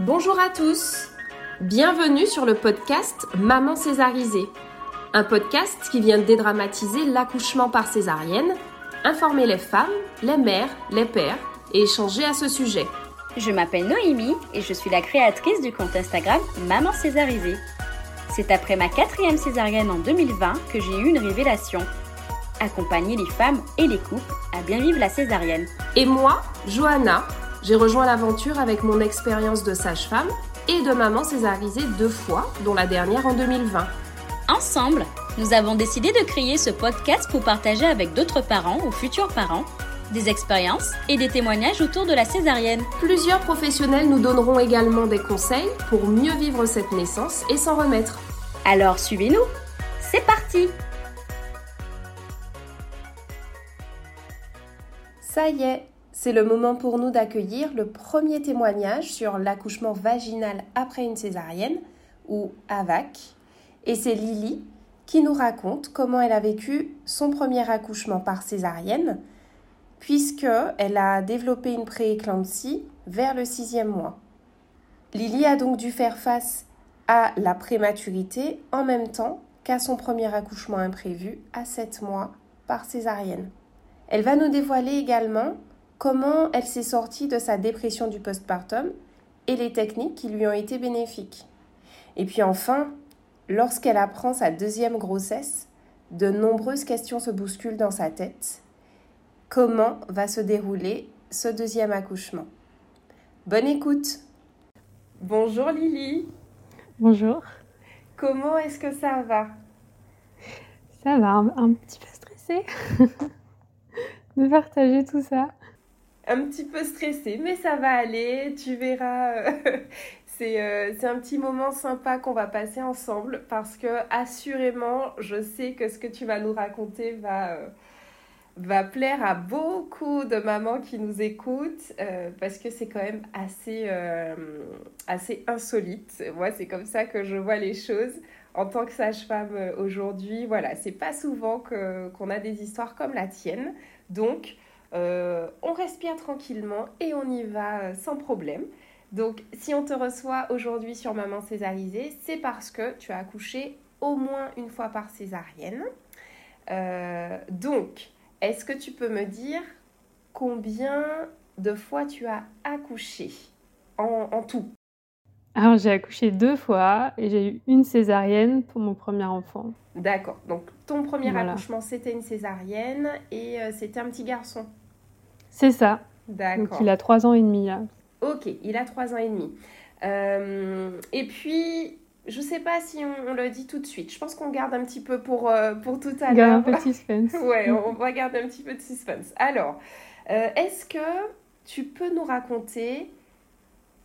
Bonjour à tous. Bienvenue sur le podcast Maman césarisée. Un podcast qui vient dédramatiser l'accouchement par césarienne, informer les femmes, les mères, les pères et échanger à ce sujet. Je m'appelle Noémie et je suis la créatrice du compte Instagram Maman Césarisée. C'est après ma quatrième césarienne en 2020 que j'ai eu une révélation. Accompagner les femmes et les couples à bien vivre la césarienne. Et moi, Johanna, j'ai rejoint l'aventure avec mon expérience de sage-femme et de maman césarisée deux fois, dont la dernière en 2020. Ensemble, nous avons décidé de créer ce podcast pour partager avec d'autres parents ou futurs parents des expériences et des témoignages autour de la césarienne. Plusieurs professionnels nous donneront également des conseils pour mieux vivre cette naissance et s'en remettre. Alors suivez-nous, c'est parti Ça y est, c'est le moment pour nous d'accueillir le premier témoignage sur l'accouchement vaginal après une césarienne, ou AVAC. Et c'est Lily qui nous raconte comment elle a vécu son premier accouchement par césarienne puisqu'elle a développé une prééclampsie vers le sixième mois. Lily a donc dû faire face à la prématurité en même temps qu'à son premier accouchement imprévu à 7 mois par césarienne. Elle va nous dévoiler également comment elle s'est sortie de sa dépression du postpartum et les techniques qui lui ont été bénéfiques. Et puis enfin, lorsqu'elle apprend sa deuxième grossesse, de nombreuses questions se bousculent dans sa tête comment va se dérouler ce deuxième accouchement? Bonne écoute. Bonjour Lily. Bonjour. Comment est-ce que ça va? Ça va, un, petit peu stressée de partager tout ça. Un petit peu stressée, mais ça va aller, tu verras. Euh, c'est un petit moment sympa qu'on va passer ensemble parce que assurément, je sais que ce que tu vas nous raconter va... Euh, plaire à beaucoup de mamans qui nous écoutent euh, parce que c'est quand même assez, assez insolite. Moi, c'est comme ça que je vois les choses. En tant que sage-femme aujourd'hui, voilà, c'est pas souvent qu'on a des histoires comme la tienne. Donc, on respire tranquillement et on y va sans problème. Donc, si on te reçoit aujourd'hui sur Maman Césarisée, c'est parce que tu as accouché au moins une fois par césarienne. donc, est-ce que tu peux me dire combien de fois tu as accouché en, tout? Alors j'ai accouché deux fois et j'ai eu une césarienne pour mon premier enfant. D'accord. Donc ton premier accouchement c'était une césarienne et euh, c'était un petit garçon? C'est ça. D'accord. Donc il a trois ans et demi. Ok, il a trois ans et demi. Euh, et puis je sais pas si on, le dit tout de suite. Je pense qu'on garde un petit peu pour, euh, pour tout à l'heure. un peu de suspense. ouais, on va garder un petit peu de suspense. Alors, euh, est-ce que tu peux nous raconter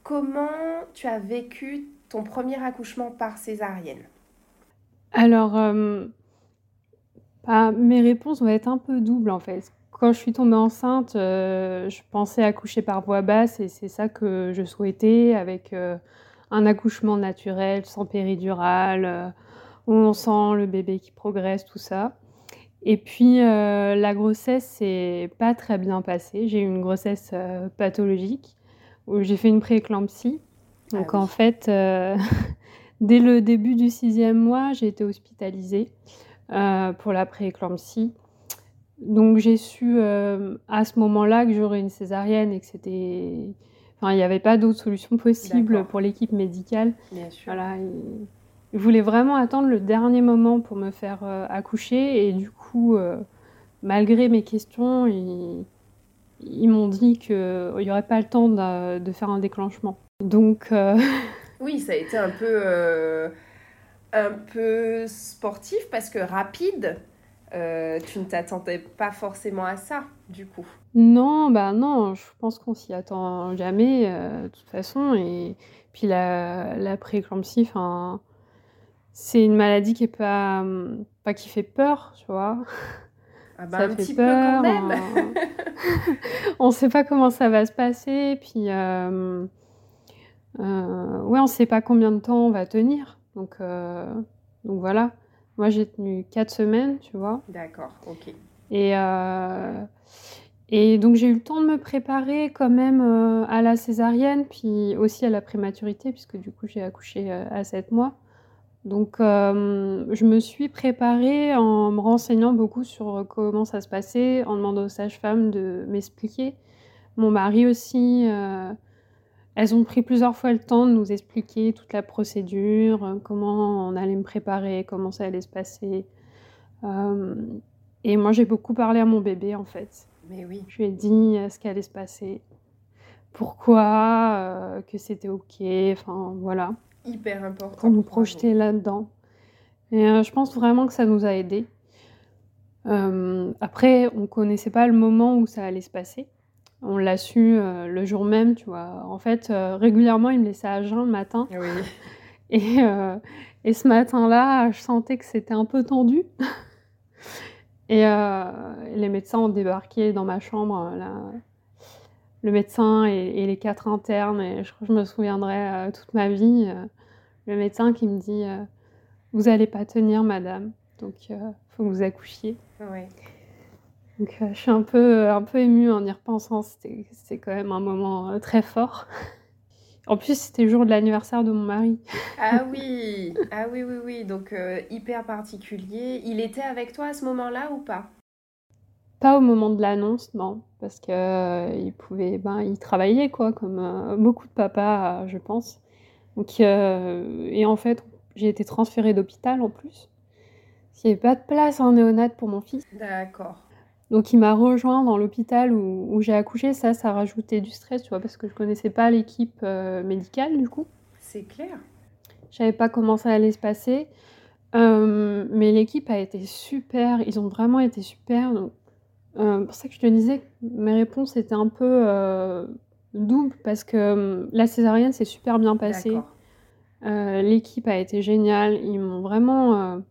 comment tu as vécu ton premier accouchement par césarienne? Alors, bah, mes réponses vont être un peu doubles en fait. Quand je suis tombée enceinte, je pensais accoucher par voie basse et c'est ça que je souhaitais avec un accouchement naturel, sans péridurale, euh, où on sent le bébé qui progresse, tout ça. Et puis euh, la grossesse s'est pas très bien passée. J'ai eu une grossesse euh, pathologique où j'ai fait une prééclampsie. Ah Donc en fait, dès le début du sixième mois, j'ai été hospitalisée pour la prééclampsie. Donc j'ai su à ce moment-là que j'aurais une césarienne et que c'était il n'y avait pas d'autre solution possible pour l'équipe médicale. Bien sûr. Voilà, ils, voulaient vraiment attendre le dernier moment pour me faire euh, accoucher. Et du coup, euh, malgré mes questions, ils, m'ont dit qu'il n'y aurait pas le temps de, faire un déclenchement. Donc. Euh, oui, ça a été un peu, un peu sportif parce que rapide. Tu ne t'attendais pas forcément à ça, du coup. Non, bah non, je pense qu'on s'y attend jamais, euh, de toute façon. Et puis la, la prééclampsie, c'est une maladie qui est pas, pas qui fait peur, tu vois. Ah bah, un petit peu quand même. on ne sait pas comment ça va se passer, puis euh, euh, ouais, on ne sait pas combien de temps on va tenir. Donc, donc voilà. Moi, j'ai tenu quatre semaines, tu vois. D'accord, ok. Et Et donc j'ai eu le temps de me préparer quand même à la césarienne, puis aussi à la prématurité, puisque du coup j'ai accouché à 7 mois. Donc je me suis préparée en me renseignant beaucoup sur comment ça se passait, en demandant aux sages-femmes de m'expliquer. Mon mari aussi, elles ont pris plusieurs fois le temps de nous expliquer toute la procédure, comment on allait me préparer, comment ça allait se passer. et moi j'ai beaucoup parlé à mon bébé en fait. Mais oui. Je lui ai dit ce qui allait se passer, pourquoi, que c'était ok, enfin voilà hyper important. Pour nous projeter là-dedans. Et euh, je pense vraiment que ça nous a aidés. Euh, après, on connaissait pas le moment où ça allait se passer. On l'a su euh, le jour même, tu vois. En fait, régulièrement, il me laissait à jeun le matin. Oui. Et, et ce matin-là, je sentais que c'était un peu tendu. et les médecins ont débarqué dans ma chambre là, le médecin et, les quatre internes, et je crois que je me souviendrai euh, toute ma vie, euh, le médecin qui me dit euh, Vous n'allez pas tenir, madame, donc il faut que vous accouchiez. Donc je suis un peu, un peu émue en y repensant, c'était quand même un moment très fort. En plus, c'était le jour de l'anniversaire de mon mari. Ah oui, ah oui, oui, oui, donc hyper particulier. Il était avec toi à ce moment-là ou pas? Pas au moment de l'annonce, non, parce que euh, il pouvait, ben, il travaillait quoi, comme euh, beaucoup de papas, je pense. Donc, euh, et en fait, j'ai été transférée d'hôpital en plus. Il n'y avait pas de place en néonate pour mon fils. D'accord. Donc il m'a rejoint dans l'hôpital où, où j'ai accouché. Ça, ça rajoutait du stress, tu vois, parce que je connaissais pas l'équipe médicale du coup. C'est clair. Je savais pas comment ça allait se passer. mais l'équipe a été super, ils ont vraiment été super. Donc euh, pour ça que je te disais mes réponses étaient un peu euh, doubles parce que euh, la césarienne s'est super bien passée. L'équipe a été géniale. Ils m'ont vraiment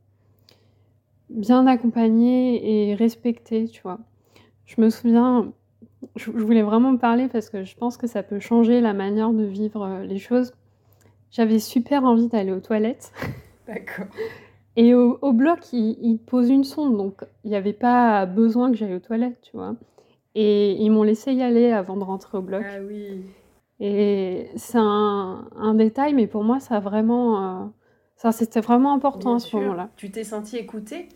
bien accompagnée et respectée, tu vois. Je me souviens, je, voulais vraiment me parler parce que je pense que ça peut changer la manière de vivre les choses. J'avais super envie d'aller aux toilettes. D'accord. Et au, bloc, ils, posent une sonde, donc il n'y avait pas besoin que j'aille aux toilettes, tu vois. Et ils m'ont laissé y aller avant de rentrer au bloc. Ah oui. Et c'est un, détail, mais pour moi, ça a vraiment, euh, ça c'était vraiment important à ce moment-là. Tu t'es senti écoutée,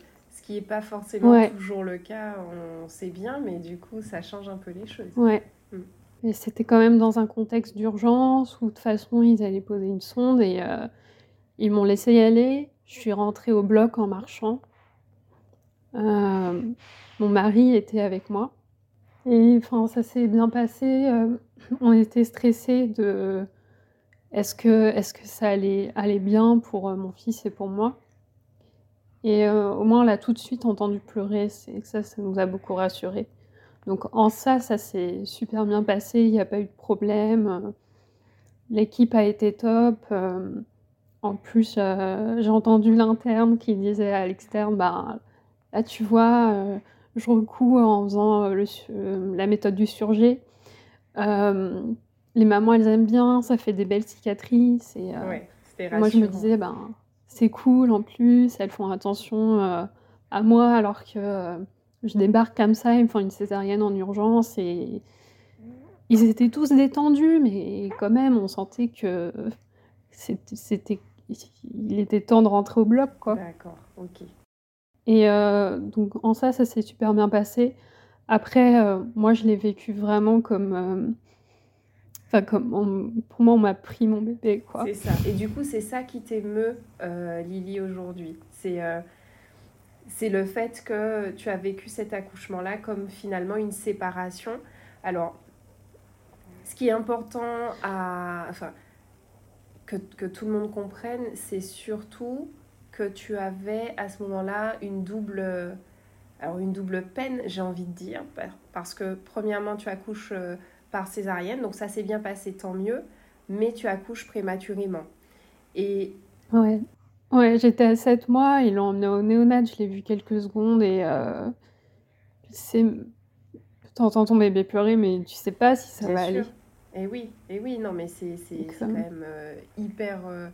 ce qui n'est pas forcément toujours le cas. On sait bien, mais du coup, ça change un peu les choses. Ouais. Mm. Et c'était quand même dans un contexte d'urgence où de toute façon ils allaient poser une sonde et euh, ils m'ont laissé y aller. Je suis rentrée au bloc en marchant. Euh, mon mari était avec moi. Et enfin, ça s'est bien passé. Euh, on était stressés de est-ce que, est que ça allait aller bien pour mon fils et pour moi? Et au moins, on l'a tout de suite entendu pleurer. C'est ça, ça nous a beaucoup rassurés. Donc en ça, ça s'est super bien passé. Il n'y a pas eu de problème. L'équipe a été top. En plus, euh, j'ai entendu l'interne qui disait à l'externe, bah, là tu vois, euh, je recouds en faisant euh, la méthode du surgé. les mamans, elles aiment bien, ça fait des belles cicatrices. Et, moi, je me disais, ben, c'est cool en plus, elles font attention à moi alors que je débarque comme ça, ils me font une césarienne en urgence et ils étaient tous détendus, mais quand même, on sentait que c'était il était temps de rentrer au bloc, quoi. D'accord, ok. Et euh, donc en ça, ça s'est super bien passé. Après, euh, moi, je l'ai vécu vraiment comme... Euh, enfin, comme pour moi, on m'a pris mon bébé, quoi. C'est ça. Et du coup, c'est ça qui t'émeut, Lily, aujourd'hui. C'est c'est le fait que tu as vécu cet accouchement-là comme finalement une séparation. Alors, ce qui est important. Enfin, que, tout le monde comprenne, c'est surtout que tu avais à ce moment-là une double, alors une double peine, j'ai envie de dire, parce que premièrement, tu accouches euh, par césarienne, donc ça s'est bien passé, tant mieux, mais tu accouches prématurément. Et... Ouais, ouais j'étais à 7 mois, ils l'ont emmené au néonat, je l'ai vu quelques secondes et euh, c'est... T'entends ton bébé pleurer, mais tu sais pas si ça va aller. Et oui, et oui, non, mais c'est quand même euh, hyper, euh,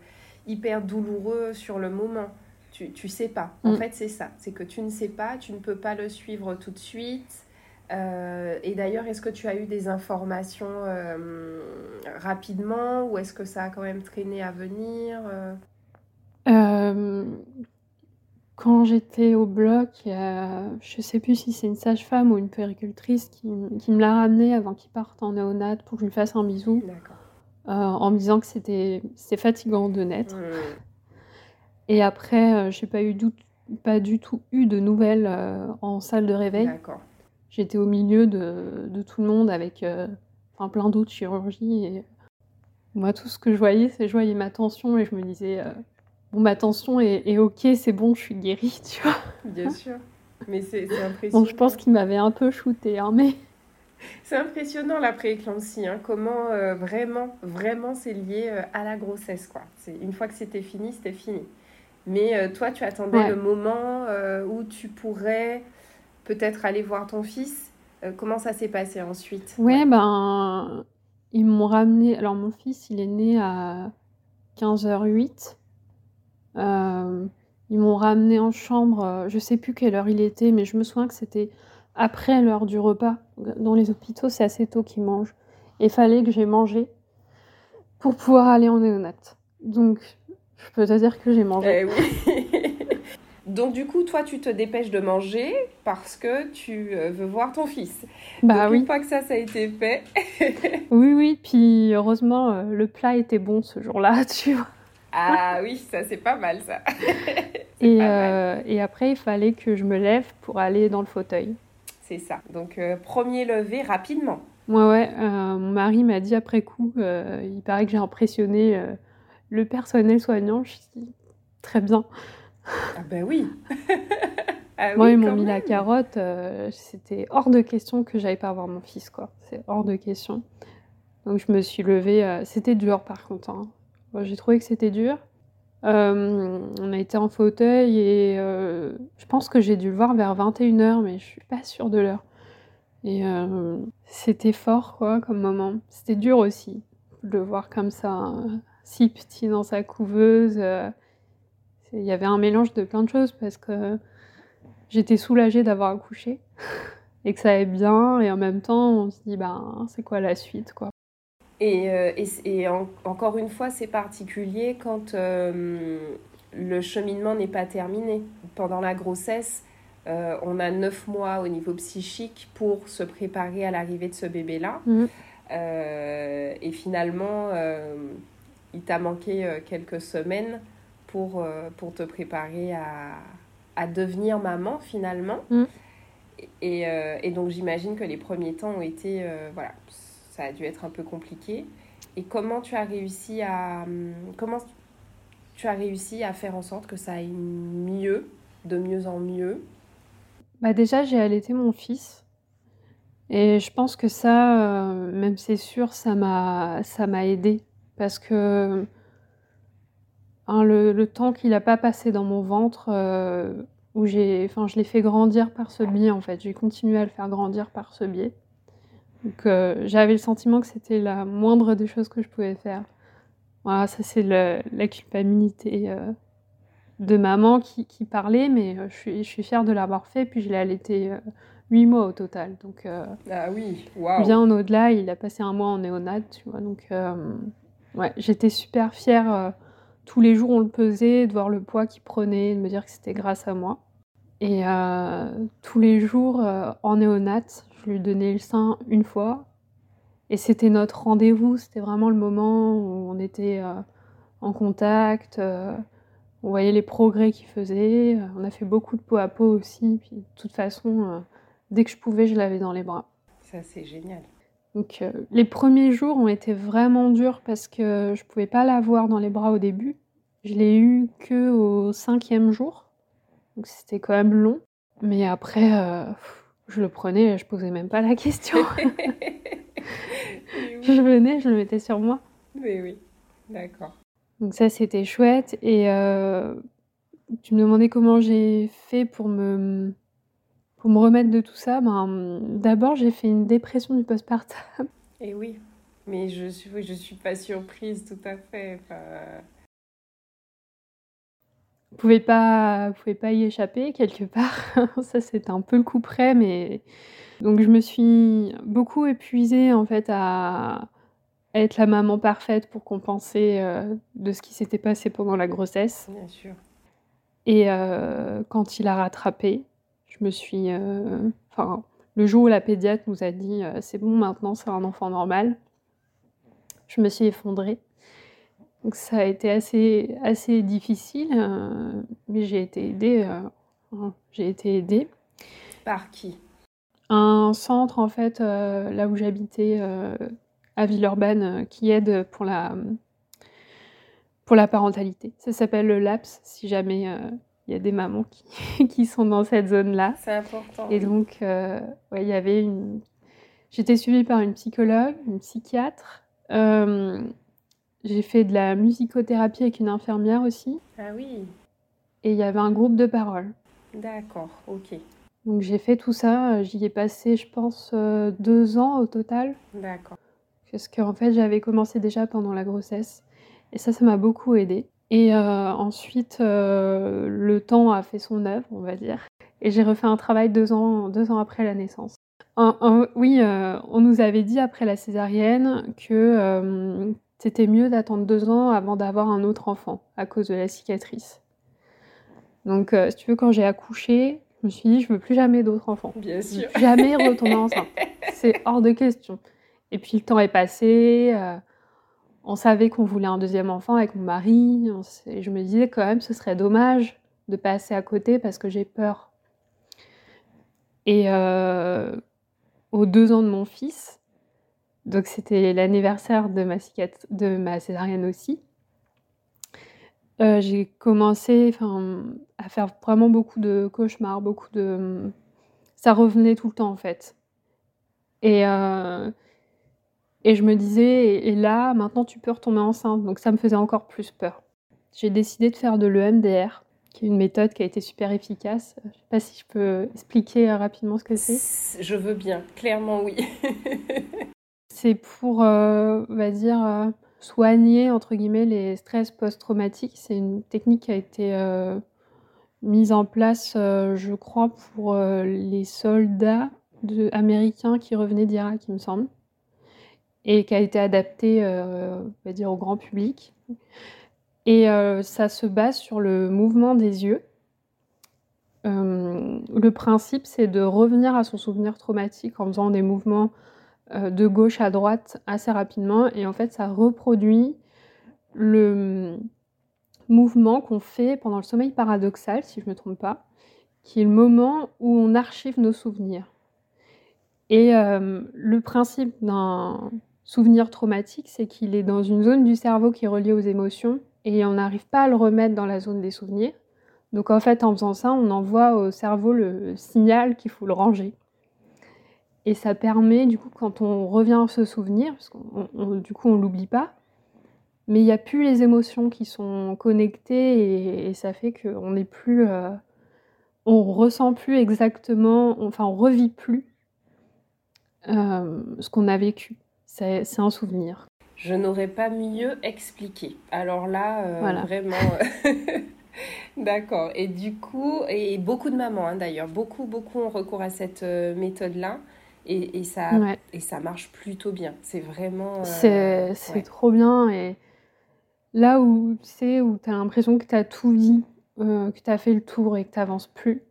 hyper douloureux sur le moment. Tu, tu sais pas. En mm. fait, c'est ça. C'est que tu ne sais pas, tu ne peux pas le suivre tout de suite. Et d'ailleurs, est-ce que tu as eu des informations rapidement ou est-ce que ça a quand même traîné à venir quand j'étais au bloc, je ne sais plus si c'est une sage-femme ou une péricultrice qui, me l'a ramené avant qu'il parte en néonat pour que je lui fasse un bisou. Euh, en me disant que c'était fatigant de naître. Et après, euh, je n'ai pas, eu pas du tout eu de nouvelles euh, en salle de réveil. J'étais au milieu de, de, tout le monde avec enfin, plein d'autres chirurgies. Et moi, tout ce que je voyais, c'est que je voyais ma tension et je me disais bon, ma tension est, ok, c'est bon, je suis guérie, tu vois. Bien sûr. Mais c'est impressionnant. Bon, je pense qu'il m'avait un peu shooté, hein, mais. C'est impressionnant la prééclampsie, hein, comment euh, vraiment, vraiment c'est lié euh, à la grossesse. Quoi. Une fois que c'était fini, c'était fini. Mais euh, toi, tu attendais le moment où tu pourrais peut-être aller voir ton fils. comment ça s'est passé ensuite? Ouais, ben, ils m'ont ramené. Alors, mon fils, il est né à 15h08. Euh, ils m'ont ramené en chambre, euh, je sais plus quelle heure il était, mais je me souviens que c'était après l'heure du repas. Dans les hôpitaux, c'est assez tôt qu'ils mangent. Il fallait que j'ai mangé pour pouvoir aller en néonate. Donc, je peux te dire que j'ai mangé. Eh oui. Donc du coup, toi, tu te dépêches de manger parce que tu euh, veux voir ton fils. Bah Donc, oui. Une fois que ça, ça a été fait. oui, oui. Puis heureusement, le plat était bon ce jour-là, tu vois. Ah oui, ça c'est pas mal ça. et, euh, et, après, il fallait que je me lève pour aller dans le fauteuil. C'est ça. Donc euh, premier levé rapidement. Ouais, ouais. Euh, mon mari m'a dit après coup, il paraît que j'ai impressionné le personnel soignant. Je dis très bien. Ah ben oui. ah, Moi, ils m'ont mis la carotte. C'était hors de question que j'aille pas voir mon fils, quoi. C'est hors de question. Donc je me suis levée. C'était dur par contre. Hein j'ai trouvé que c'était dur. Euh, on a été en fauteuil et euh, je pense que j'ai dû le voir vers 21h, mais je suis pas sûre de l'heure. Et euh, c'était fort, quoi, comme moment. C'était dur aussi de le voir comme ça, si petit dans sa couveuse. Il y avait un mélange de plein de choses parce que j'étais soulagée d'avoir accouché et que ça allait bien, et en même temps, on se dit, ben, c'est quoi la suite, quoi. Et, euh, et, encore une fois, c'est particulier quand euh, le cheminement n'est pas terminé. Pendant la grossesse, euh, on a neuf mois au niveau psychique pour se préparer à l'arrivée de ce bébé-là. Mmh. et finalement, il t'a manqué quelques semaines pour, pour te préparer à, à devenir maman finalement. Mmh. Et, et, donc j'imagine que les premiers temps ont été voilà, ça a dû être un peu compliqué. Et comment tu as réussi à comment tu as réussi à faire en sorte que ça aille mieux, de mieux en mieux? Bah déjà j'ai allaité mon fils et je pense que ça, euh, même c'est sûr, ça m'a ça m'a aidé parce que hein, le, le, temps qu'il n'a pas passé dans mon ventre, euh, où j'ai, enfin je l'ai fait grandir par ce biais en fait, j'ai continué à le faire grandir par ce biais. Donc euh, j'avais le sentiment que c'était la moindre des choses que je pouvais faire. Voilà, ça c'est la culpabilité euh, de maman qui, qui parlait, mais je, suis, je suis fière de l'avoir fait, puis je l'ai allaité huit mois au total. Donc ah oui, wow. bien au-delà, il a passé un mois en néonat, tu vois. Donc ouais, j'étais super fière. Tous les jours on le pesait, de voir le poids qu'il prenait, de me dire que c'était grâce à moi. Et tous les jours en néonat, je lui donnais le sein une fois. Et c'était notre rendez-vous, c'était vraiment le moment où on était euh, en contact, euh, on voyait les progrès qu'il faisait. Euh, on a fait beaucoup de peau à peau aussi. Puis de toute façon, dès que je pouvais, je l'avais dans les bras. Ça, c'est génial. Donc les premiers jours ont été vraiment durs parce que je pouvais pas l'avoir dans les bras au début. Je l'ai eu que au cinquième jour. Donc c'était quand même long. Mais après, je le prenais, je posais même pas la question. Je venais, je le mettais sur moi. Oui, oui, d'accord. Donc ça, c'était chouette. Et euh, tu me demandais comment j'ai fait pour me, pour me remettre de tout ça. Ben, D'abord, j'ai fait une dépression du postpartum. Et oui, mais je suis, je suis pas surprise tout à fait. Vous pouvez pas, pouvez pas y échapper quelque part. Ça, c'est un peu le coup près, mais donc je me suis beaucoup épuisée en fait à être la maman parfaite pour compenser euh, de ce qui s'était passé pendant la grossesse. Bien sûr. Et euh, quand il a rattrapé, je me suis, euh, enfin, le jour où la pédiatre nous a dit c'est bon maintenant c'est un enfant normal, je me suis effondrée. Donc ça a été assez, assez difficile, euh, mais j'ai été aidée. Euh, j'ai été aidée. Par qui? Un centre, en fait, euh, là où j'habitais, à Villeurbanne, qui aide pour la, pour la parentalité. Ça s'appelle le LAPS, si jamais il y a des mamans qui, qui sont dans cette zone-là. C'est important. Et donc, ouais, il y avait une... J'étais suivie par une psychologue, une psychiatre, j'ai fait de la musicothérapie avec une infirmière aussi. Ah oui. Et il y avait un groupe de parole. D'accord, ok. Donc j'ai fait tout ça. J'y ai passé, je pense, euh, deux ans au total. D'accord. Parce qu'en fait, j'avais commencé déjà pendant la grossesse. Et ça, ça m'a beaucoup aidé. Et euh, ensuite, euh, le temps a fait son œuvre, on va dire. Et j'ai refait un travail deux ans, deux ans après la naissance. oui, on nous avait dit après la césarienne que c'était mieux d'attendre deux ans avant d'avoir un autre enfant à cause de la cicatrice. Donc, euh, si tu veux, quand j'ai accouché, je me suis dit, je veux plus jamais d'autres enfants. Bien sûr. Plus jamais retomber enceinte. C'est hors de question. Et puis le temps est passé. Euh, on savait qu'on voulait un deuxième enfant avec mon mari. et je me disais quand même, ce serait dommage de passer à côté parce que j'ai peur. Et euh, aux deux ans de mon fils, donc c'était l'anniversaire de ma, de ma césarienne aussi. Euh, j'ai commencé à faire vraiment beaucoup de cauchemars, beaucoup de... Ça revenait tout le temps en fait. Et, euh, et je me disais, et, là, maintenant tu peux retomber enceinte. Donc ça me faisait encore plus peur. J'ai décidé de faire de l'EMDR, qui est une méthode qui a été super efficace. Je ne sais pas si je peux expliquer rapidement ce que c'est. Je veux bien, clairement oui. C'est pour, euh, on va dire, euh, soigner entre guillemets les stress post-traumatiques. C'est une technique qui a été euh, mise en place, je crois, pour les soldats américains qui revenaient d'Irak, il me semble, et qui a été adaptée, on va dire, au grand public. Et ça se base sur le mouvement des yeux. le principe, c'est de revenir à son souvenir traumatique en faisant des mouvements euh, de gauche à droite assez rapidement et en fait ça reproduit le mouvement qu'on fait pendant le sommeil paradoxal, si je ne me trompe pas, qui est le moment où on archive nos souvenirs. Et euh, le principe d'un souvenir traumatique, c'est qu'il est dans une zone du cerveau qui est reliée aux émotions et on n'arrive pas à le remettre dans la zone des souvenirs. Donc en fait, en faisant ça, on envoie au cerveau le signal qu'il faut le ranger. Et ça permet, du coup, quand on revient à ce souvenir, parce qu'on, du coup, on l'oublie pas, mais il n'y a plus les émotions qui sont connectées et, ça fait qu'on n'est plus. Euh, on ressent plus exactement, enfin, on revit plus euh, ce qu'on a vécu. C'est, un souvenir. Je n'aurais pas mieux expliqué. Alors là, euh, vraiment. D'accord. Et du coup, et beaucoup de mamans hein, d'ailleurs, beaucoup, beaucoup ont recours à cette méthode-là. Et, ça, et ça marche plutôt bien. C'est vraiment. Euh, c'est trop bien. Et là où tu sais, où tu as l'impression que tu as tout dit, euh, que tu as fait le tour et que tu n'avances plus,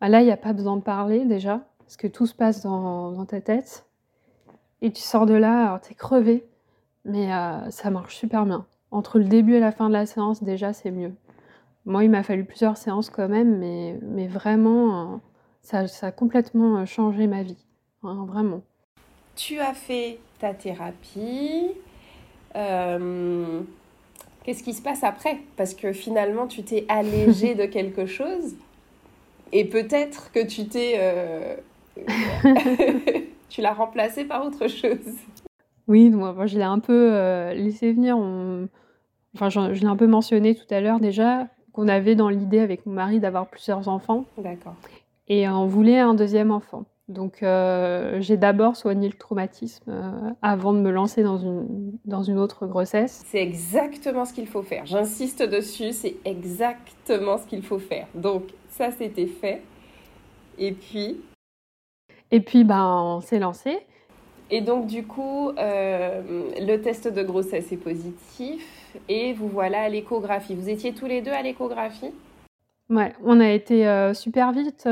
bah là, il n'y a pas besoin de parler déjà, parce que tout se passe dans, dans ta tête. Et tu sors de là, alors tu es crevé, mais euh, ça marche super bien. Entre le début et la fin de la séance, déjà, c'est mieux. Moi, il m'a fallu plusieurs séances quand même, mais, mais vraiment, ça, ça a complètement changé ma vie. Hein, vraiment. Tu as fait ta thérapie. Euh, qu'est-ce qui se passe après? Parce que finalement, tu t'es allégé de quelque chose. Et peut-être que tu t'es. Tu l'as remplacé par autre chose. Oui, moi, je l'ai un peu euh, laissé venir. Enfin, je, je l'ai un peu mentionné tout à l'heure déjà, qu'on avait dans l'idée avec mon mari d'avoir plusieurs enfants. D'accord. Et on voulait un deuxième enfant. Donc, euh, j'ai d'abord soigné le traumatisme euh, avant de me lancer dans une, dans une autre grossesse. C'est exactement ce qu'il faut faire. J'insiste dessus, c'est exactement ce qu'il faut faire. Donc, ça, c'était fait. Et puis Et puis, ben, on s'est lancé. Et donc, du coup, euh, le test de grossesse est positif et vous voilà à l'échographie. Vous étiez tous les deux à l'échographie? Ouais, on a été super vite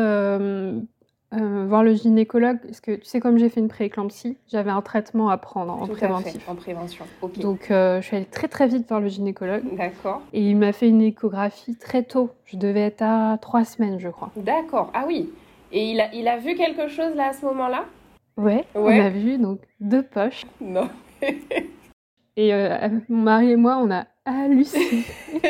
euh, voir le gynécologue, parce que tu sais, comme j'ai fait une prééclampsie, j'avais un traitement à prendre en préventif. en prévention, ok. Donc, euh, je suis allée très très vite voir le gynécologue. D'accord. Et il m'a fait une échographie très tôt. Je devais être à trois semaines, je crois. D'accord, ah oui. Et il a, il a vu quelque chose là à ce moment-là? Ouais, on a vu donc deux poches. Non. et euh, mon mari et moi, on a halluciné.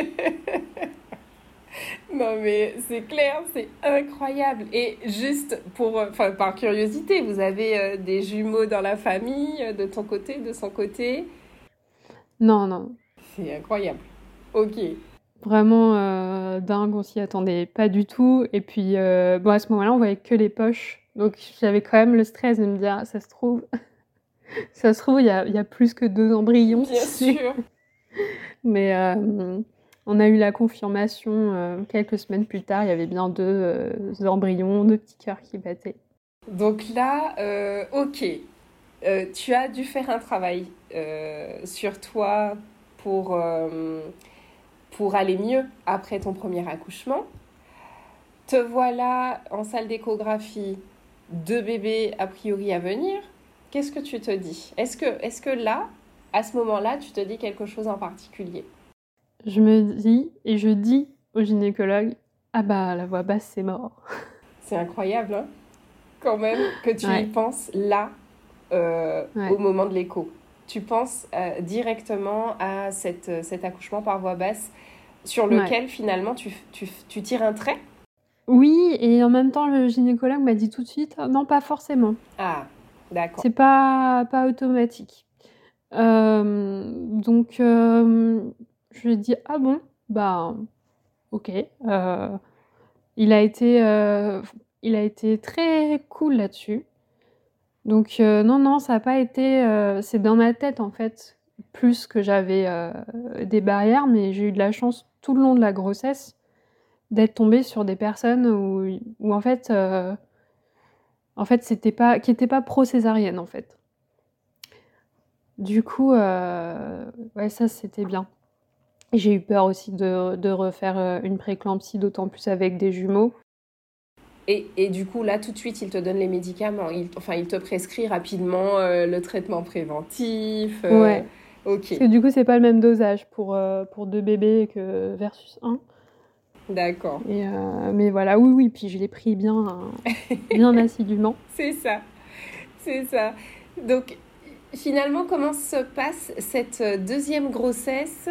Non mais c'est clair, c'est incroyable. Et juste pour, enfin par curiosité, vous avez euh, des jumeaux dans la famille, euh, de ton côté, de son côté? Non, non. C'est incroyable. Ok. Vraiment euh, dingue, on s'y attendait pas du tout. Et puis, bon, à ce moment-là, on voyait que les poches. Donc j'avais quand même le stress de me dire, ça se trouve, ça se trouve, il y a, y a, plus que deux embryons. Bien sûr. Mais on a eu la confirmation euh, quelques semaines plus tard, il y avait bien deux, euh, embryons, deux petits cœurs qui battaient. Donc là, euh, ok, tu as dû faire un travail sur toi pour, pour aller mieux après ton premier accouchement. Te voilà en salle d'échographie, deux bébés a priori à venir. Qu'est-ce que tu te dis? Est-ce que, est que là, à ce moment-là, tu te dis quelque chose en particulier? Je me dis et je dis au gynécologue Ah bah la voix basse, c'est mort. C'est incroyable, hein quand même, que tu y penses là, euh, au moment de l'écho. Tu penses euh, directement à cette, cet accouchement par voix basse sur lequel finalement tu, tu, tu, tires un trait? Oui, et en même temps, le gynécologue m'a dit tout de suite Non, pas forcément. Ah, d'accord. C'est pas, pas automatique. Euh, donc, je lui ai dit ah bon? Bah ok. Euh, il a été euh, il a été très cool là-dessus. Donc euh, non non ça n'a pas été c'est dans ma tête en fait plus que j'avais des barrières mais j'ai eu de la chance tout le long de la grossesse d'être tombée sur des personnes où, en fait en fait c'était pas qui n'étaient pas pro césarienne en fait. Du coup ça c'était bien. J'ai eu peur aussi de, refaire euh, une préclampsie, d'autant plus avec des jumeaux. Et, et, du coup, là, tout de suite, il te donne les médicaments. Il, enfin, il te prescrit rapidement euh, le traitement préventif. Euh, ouais. Ok. Parce que du coup, c'est pas le même dosage pour, pour deux bébés que versus un. D'accord. mais voilà, oui, oui. Puis je l'ai pris bien, bien assidûment. C'est ça. C'est ça. Donc, finalement, comment se passe cette deuxième grossesse?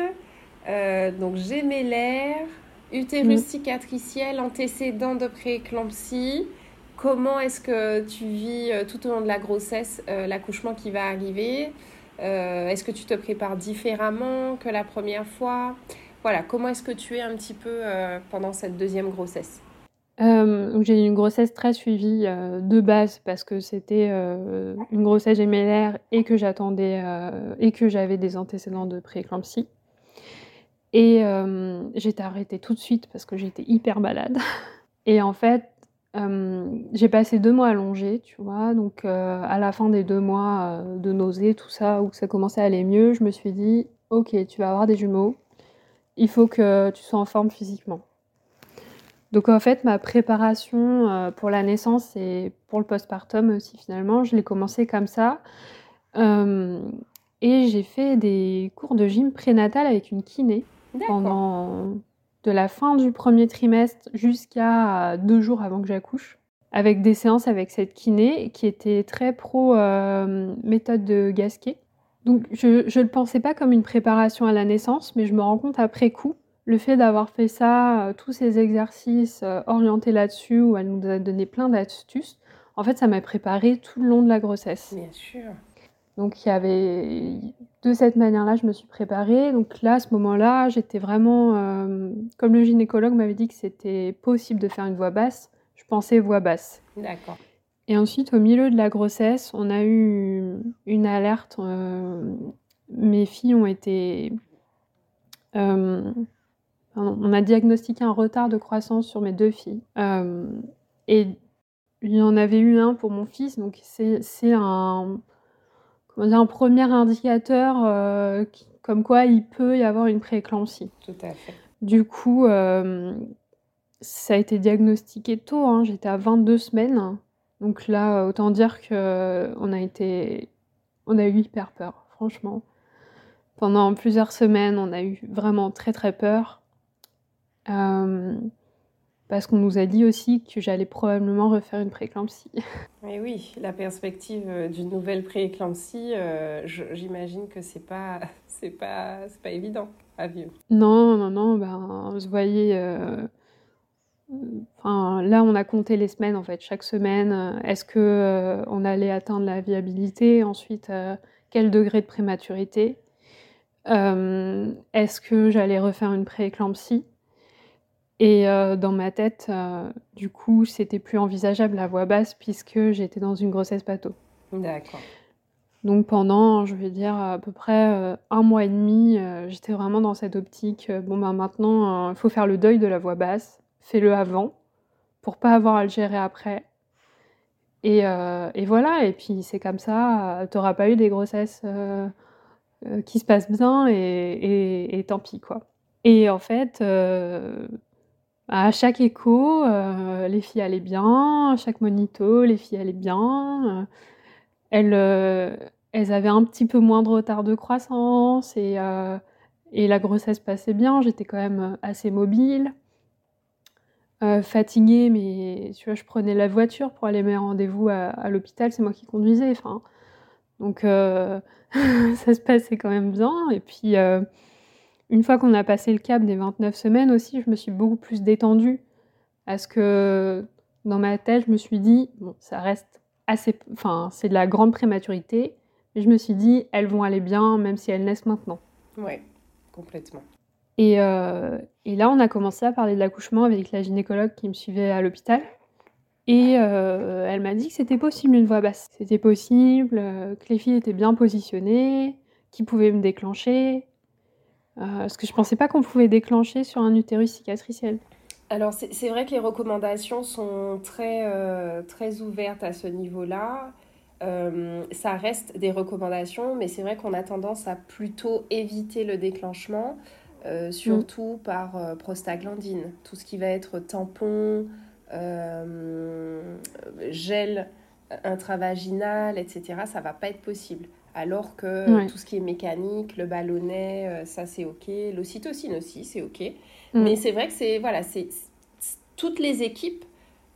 Euh, donc gémellaire, utérus cicatriciel, antécédent de prééclampsie. Comment est-ce que tu vis euh, tout au long de la grossesse euh, l'accouchement qui va arriver? Est-ce que tu te prépares différemment que la première fois? Voilà, comment est-ce que tu es un petit peu pendant cette deuxième grossesse? J'ai eu une grossesse très suivie de base parce que c'était une grossesse gémellaire et que j'attendais et que j'avais des antécédents de prééclampsie. Et euh, j'étais arrêtée tout de suite parce que j'étais hyper malade. Et en fait, euh, j'ai passé deux mois allongée, tu vois. Donc, euh, à la fin des deux mois de nausée, tout ça, où ça commençait à aller mieux, je me suis dit, ok, tu vas avoir des jumeaux. Il faut que tu sois en forme physiquement. Donc, en fait, ma préparation pour la naissance et pour le postpartum aussi, finalement, je l'ai commencé comme ça. et j'ai fait des cours de gym prénatal avec une kiné pendant de la fin du premier trimestre jusqu'à deux jours avant que j'accouche, avec des séances avec cette kiné qui était très pro euh, méthode de Gasquet. Donc je ne le pensais pas comme une préparation à la naissance, mais je me rends compte après coup, le fait d'avoir fait ça, euh, tous ces exercices euh, orientés là-dessus, où elle nous a donné plein d'astuces, en fait ça m'a préparé tout le long de la grossesse. Bien sûr. Donc il y avait de cette manière-là, je me suis préparée. Donc là, à ce moment-là, j'étais vraiment, euh, comme le gynécologue m'avait dit que c'était possible de faire une voix basse, je pensais voix basse. D'accord. Et ensuite, au milieu de la grossesse, on a eu une alerte. mes filles ont été on a diagnostiqué un retard de croissance sur mes deux filles. Euh, et il y en avait eu un pour mon fils, donc c'est un, un premier indicateur euh, comme quoi il peut y avoir une prééclampsie. Tout à fait. Du coup, euh, ça a été diagnostiqué tôt, hein. j'étais à 22 semaines. Donc là, autant dire qu'on a été. On a eu hyper peur, franchement. Pendant plusieurs semaines, on a eu vraiment très très peur. Euh, parce qu'on nous a dit aussi que j'allais probablement refaire une prééclampsie. Et oui, la perspective euh, d'une nouvelle prééclampsie, euh, j'imagine que c'est pas, c'est pas, c'est pas évident à vivre. Non, non, non, ben, vous voyez, enfin, là, on a compté les semaines en fait, chaque semaine. Est-ce que on allait atteindre la viabilité? Ensuite, quel degré de prématurité? Est-ce que j'allais refaire une prééclampsie et euh, dans ma tête, euh, du coup, c'était plus envisageable la voix basse puisque j'étais dans une grossesse pato. D'accord. Donc pendant, je vais dire, à peu près euh, un mois et demi, j'étais vraiment dans cette optique. bon, ben maintenant, il faut faire le deuil de la voix basse. Fais-le avant pour pas avoir à le gérer après. Et, et voilà, et puis c'est comme ça, tu n'auras pas eu des grossesses qui se passent bien et, et, et, tant pis, quoi. Et en fait, à chaque écho, euh, les filles allaient bien, à chaque monito, les filles allaient bien. Euh, elles, euh, elles avaient un petit peu moins de retard de croissance et, la grossesse passait bien. J'étais quand même assez mobile, fatiguée, mais tu vois, je prenais la voiture pour aller mes rendez-vous à, à l'hôpital. C'est moi qui conduisais. Donc ça se passait quand même bien. Et puis une fois qu'on a passé le cap des 29 semaines aussi, je me suis beaucoup plus détendue. Parce que dans ma tête, je me suis dit, bon, ça reste assez. Enfin, c'est de la grande prématurité. Mais je me suis dit, elles vont aller bien, même si elles naissent maintenant. Oui, complètement. Et, euh, et, là, on a commencé à parler de l'accouchement avec la gynécologue qui me suivait à l'hôpital. Et euh, elle m'a dit que c'était possible une voix basse. C'était possible, euh, que les filles étaient bien positionnées, qu'ils pouvaient me déclencher. Euh, parce que je ne pensais pas qu'on pouvait déclencher sur un utérus cicatriciel. Alors c'est vrai que les recommandations sont très, euh, très ouvertes à ce niveau-là. Euh, ça reste des recommandations, mais c'est vrai qu'on a tendance à plutôt éviter le déclenchement, surtout mm. par prostaglandine. Tout ce qui va être tampon, gel intravaginal, etc., ça va pas être possible. Alors que tout ce qui est mécanique, le ballonnet, euh, ça c'est ok. L'ocytocine aussi, c'est ok. Mm. Mais c'est vrai que c'est voilà, c'est toutes les équipes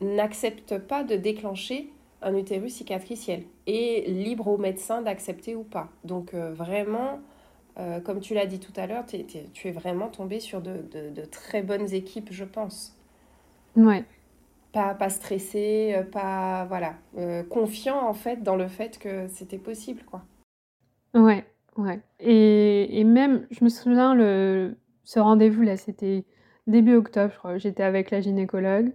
n'acceptent pas de déclencher un utérus cicatriciel et libre au médecin d'accepter ou pas. Donc euh, vraiment, euh, comme tu l'as dit tout à l'heure, tu es vraiment tombé sur de, très bonnes équipes, je pense. Ouais. Pas, pas stressé, pas voilà, confiant en fait dans le fait que c'était possible quoi. Ouais, ouais et et même, je me souviens le ce rendez-vous-là, c'était début octobre, je crois. J'étais avec la gynécologue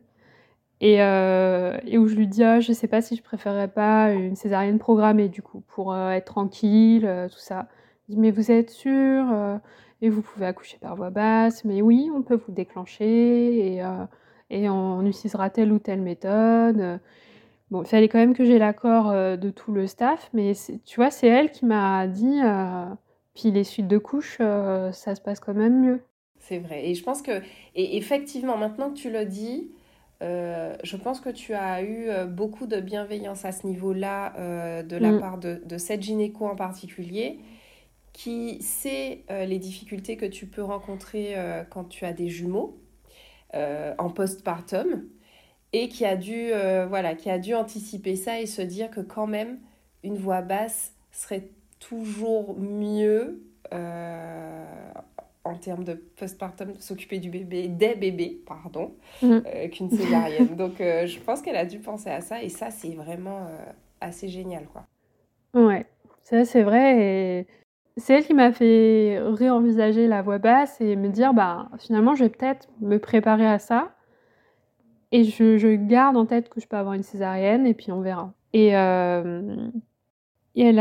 et euh, et où je lui dis: «Ah, je sais pas si je préférerais pas une césarienne programmée du coup pour, euh, être tranquille, euh, tout ça». Il dit: «Mais vous êtes sûre, et vous pouvez accoucher par voie basse, mais oui, on peut vous déclencher et et on utilisera telle ou telle méthode». Bon, il fallait quand même que j'ai l'accord euh, de tout le staff, mais tu vois, c'est elle qui m'a dit, euh, puis les suites de couches, euh, ça se passe quand même mieux. C'est vrai. Et je pense que, et effectivement, maintenant que tu le dis, je pense que tu as eu beaucoup de bienveillance à ce niveau-là de la mm. part de, de, cette gynéco en particulier, qui sait les difficultés que tu peux rencontrer quand tu as des jumeaux en postpartum et qui a dû euh, voilà qui a dû anticiper ça et se dire que quand même une voix basse serait toujours mieux euh, en termes de postpartum s'occuper du bébé des bébés pardon mm. euh, qu'une césarienne. Donc je pense qu'elle a dû penser à ça et ça c'est vraiment assez génial quoi. Ouais ça c'est vrai et c'est elle qui m'a fait réenvisager la voix basse et me dire bah finalement je vais peut-être me préparer à ça Et je, garde en tête que je peux avoir une césarienne et puis on verra. Et, euh, elle,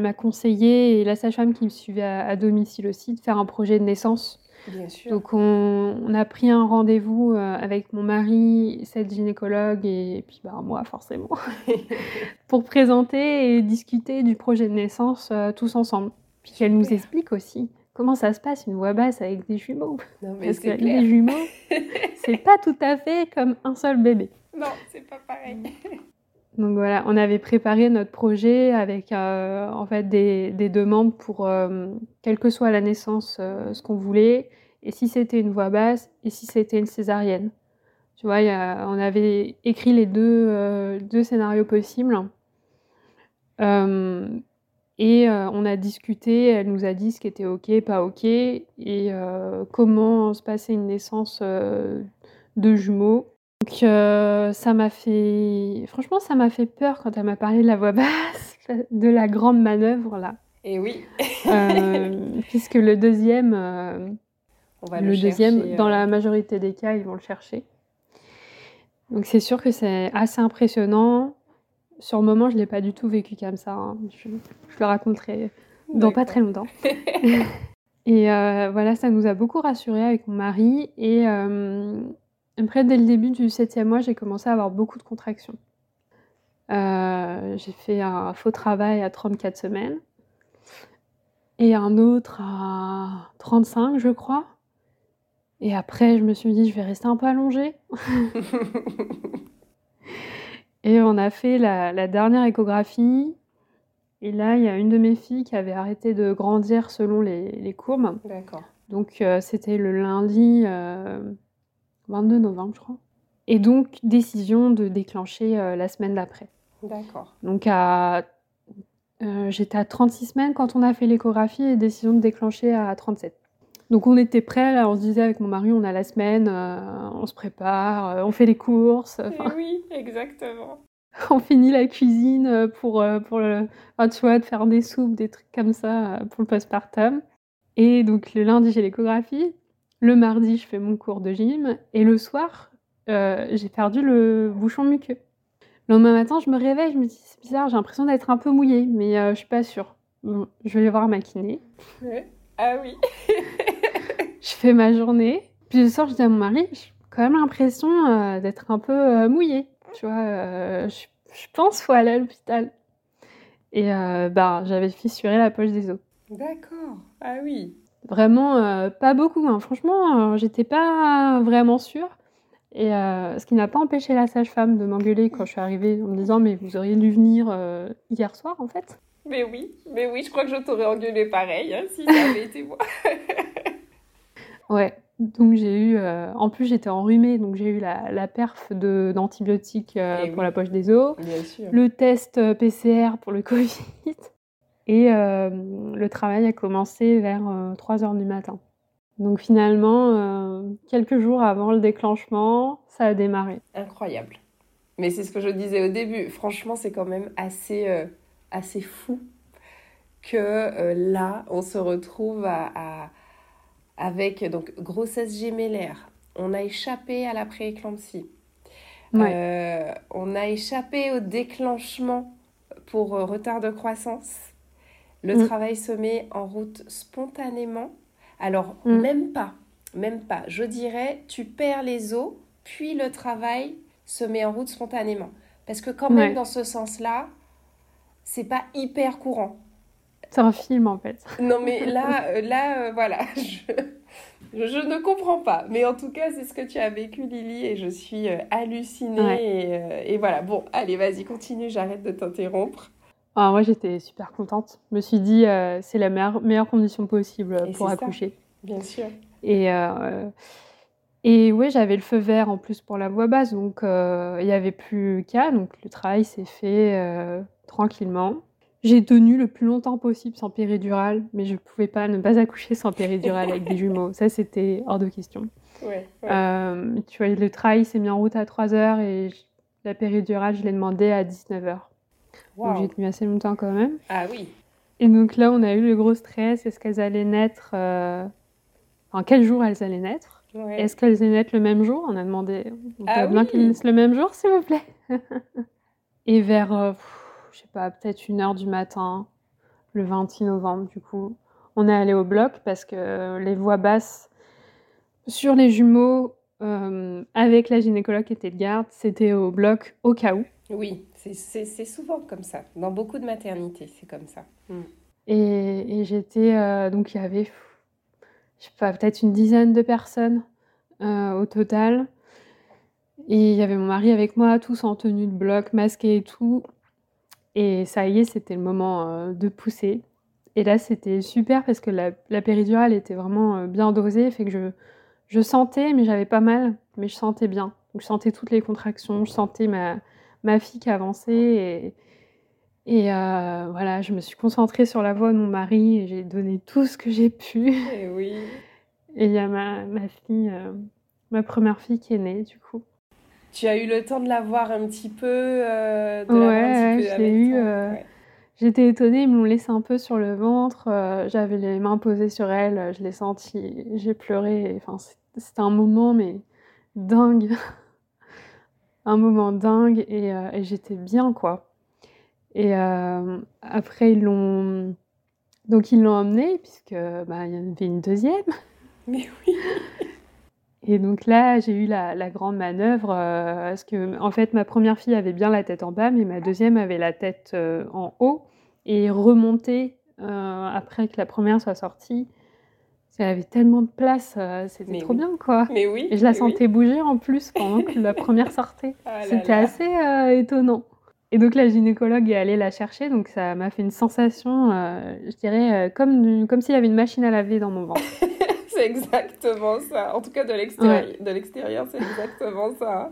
m'a conseillé, et la sage-femme qui me suivait à, domicile aussi, de faire un projet de naissance. Bien sûr. Donc on, a pris un rendez-vous euh, avec mon mari, cette gynécologue et, puis bah, moi forcément, pour présenter et discuter du projet de naissance euh, tous ensemble. Puis qu'elle nous explique aussi comment ça se passe une voix basse avec des jumeaux? Non, mais Parce que les jumeaux, c'est pas tout à fait comme un seul bébé. Non, c'est pas pareil. Donc voilà, on avait préparé notre projet avec euh, en fait des, demandes pour euh, quelle que soit la naissance, euh, ce qu'on voulait, et si c'était une voix basse, et si c'était une césarienne. Tu vois, on avait écrit les deux, deux scénarios possibles. Et euh, on a discuté, elle nous a dit ce qui était OK, pas OK, et euh, comment se passait une naissance euh, de jumeaux. Donc ça m'a fait... Franchement, ça m'a fait peur quand elle m'a parlé de la voix basse, de la grande manœuvre là. Et oui. puisque le deuxième... On va le, deuxième, dans la majorité des cas, ils vont le chercher. Donc c'est sûr que c'est assez impressionnant sur le moment, je ne l'ai pas du tout vécu comme ça. Hein. Je, le raconterai dans pas très longtemps. et euh, voilà, ça nous a beaucoup rassurés avec mon mari. Et euh, après, dès le début du septième mois, j'ai commencé à avoir beaucoup de contractions. Euh, j'ai fait un faux travail à 34 semaines et un autre à 35, je crois. Et après, je me suis dit, je vais rester un peu allongée. Et on a fait la, dernière échographie. Et là, il y a une de mes filles qui avait arrêté de grandir selon les, courbes. D'accord. Donc, euh, c'était le lundi 22 euh, novembre, je crois. Et donc, décision de déclencher euh, la semaine d'après. D'accord. Donc, j'étais à 36 semaines quand on a fait l'échographie et décision de déclencher à 37. Donc on était prêts, là, on se disait avec mon mari, on a la semaine, euh, on se prépare, euh, on fait les courses. oui, exactement. on finit la cuisine euh, pour, pour le, tu vois, de faire des soupes, des trucs comme ça pour le postpartum. Et donc le lundi, j'ai l'échographie. Le mardi, je fais mon cours de gym. Et le soir, j'ai perdu le bouchon muqueux. Le lendemain matin, je me réveille, je me dis, c'est bizarre, j'ai l'impression d'être un peu mouillée, mais je suis pas sûre. je vais aller voir ma kiné. Ah oui. je fais ma journée. Puis le soir, je dis à mon mari, j'ai quand même l'impression euh, d'être un peu euh, mouillée. Tu vois, euh, je, pense qu'il faut aller à l'hôpital. Et bah, j'avais fissuré la poche des os. D'accord. Ah oui. Vraiment, pas beaucoup. Hein. Franchement, j'étais pas vraiment sûre. Et ce qui n'a pas empêché la sage-femme de m'engueuler quand je suis arrivée en me disant Mais vous auriez dû venir hier soir en fait. Mais oui, mais oui, je crois que je t'aurais engueulé pareil hein, si ça avait été moi. Ouais, donc j'ai eu. Euh, en plus, j'étais enrhumée, donc j'ai eu la, la perf d'antibiotiques euh, eh pour la poche des os, Bien sûr. le test euh, PCR pour le Covid, et le travail a commencé vers 3 h du matin. Donc finalement, quelques jours avant le déclenchement, ça a démarré. Incroyable. Mais c'est ce que je disais au début. Franchement, c'est quand même assez, assez fou que là, on se retrouve à avec donc grossesse gémellaire. On a échappé à la prééclampsie. Euh, on a échappé au déclenchement pour euh, retard de croissance. Le mm. travail se met en route spontanément. Alors, mm. même pas, même pas. Je dirais, tu perds les os, puis le travail se met en route spontanément. Parce que quand même, dans ce sens-là, c'est pas hyper courant. C'est un film en fait. Non mais là, euh, là euh, voilà, je, je, ne comprends pas. Mais en tout cas, c'est ce que tu as vécu Lily et je suis euh, hallucinée. Et, voilà, bon, allez, vas-y, continue, j'arrête de t'interrompre. Ah, moi, j'étais super contente. Je me suis dit, c'est la meilleure, meilleure condition possible pour accoucher. bien sûr. Et, et ouais, j'avais le feu vert en plus pour la voix basse, donc il n'y avait plus qu'à. Donc le travail s'est fait tranquillement. J'ai tenu le plus longtemps possible sans péridurale, mais je ne pouvais pas ne pas accoucher sans péridurale avec des jumeaux. Ça, c'était hors de question. Euh, tu vois, le travail s'est mis en route à 3 heures et la péridurale, je l'ai demandé à 19 heures. Donc j'ai tenu assez longtemps quand même. Ah oui. Et donc là, on a eu le gros stress. Est-ce qu'elles allaient naître En euh, quel jour elles allaient naître? Est-ce qu'elles naissent le même jour? On a demandé. On ah, bien qu'elles naissent le même jour, s'il vous plaît. Et vers, euh, je sais pas, peut-être une heure du matin, le 26 novembre, du coup, on est allé au bloc parce que les voix basses sur les jumeaux euh, avec la gynécologue qui était de garde, c'était au bloc au cas où. Oui, c'est souvent comme ça. Dans beaucoup de maternités, c'est comme ça. Mm. Et, j'étais. Euh, donc, il y avait, je sais pas, peut-être une dizaine de personnes euh, au total. Et il y avait mon mari avec moi, tous en tenue de bloc, masqués et tout. Et ça y est, c'était le moment de pousser. Et là, c'était super parce que la, la péridurale était vraiment bien dosée, fait que je, je sentais, mais j'avais pas mal, mais je sentais bien. Donc, je sentais toutes les contractions, je sentais ma, ma fille qui avançait. Et, et euh, voilà, je me suis concentrée sur la voix de mon mari et j'ai donné tout ce que j'ai pu. Et oui. Et il y a ma, ma fille, euh, ma première fille qui est née, du coup. Tu as eu le temps de la voir un petit peu euh, de Ouais, je l'ai eu. J'étais étonnée, ils m'ont laissé un peu sur le ventre. J'avais les mains posées sur elle, je l'ai senti, j'ai pleuré. Enfin, c'était un moment, mais dingue. un moment dingue euh, et, j'étais bien, quoi. Et euh, après, ils l'ont. Donc, ils l'ont emmené, puisque bah, il y en avait une deuxième. Mais oui! Et donc là, j'ai eu la, grande manœuvre, euh, parce que, en fait, ma première fille avait bien la tête en bas, mais ma deuxième avait la tête en haut et remontait après que la première soit sortie. Elle avait tellement de place, euh, c'était trop bien quoi. Mais oui. Et je la sentais bouger en plus pendant que la première sortait. Ah c'était assez euh, étonnant. Et donc la gynécologue est allée la chercher, donc ça m'a fait une sensation, euh, je dirais, comme, comme s'il y avait une machine à laver dans mon ventre. c'est exactement ça. En tout cas, de l'extérieur, c'est exactement ça.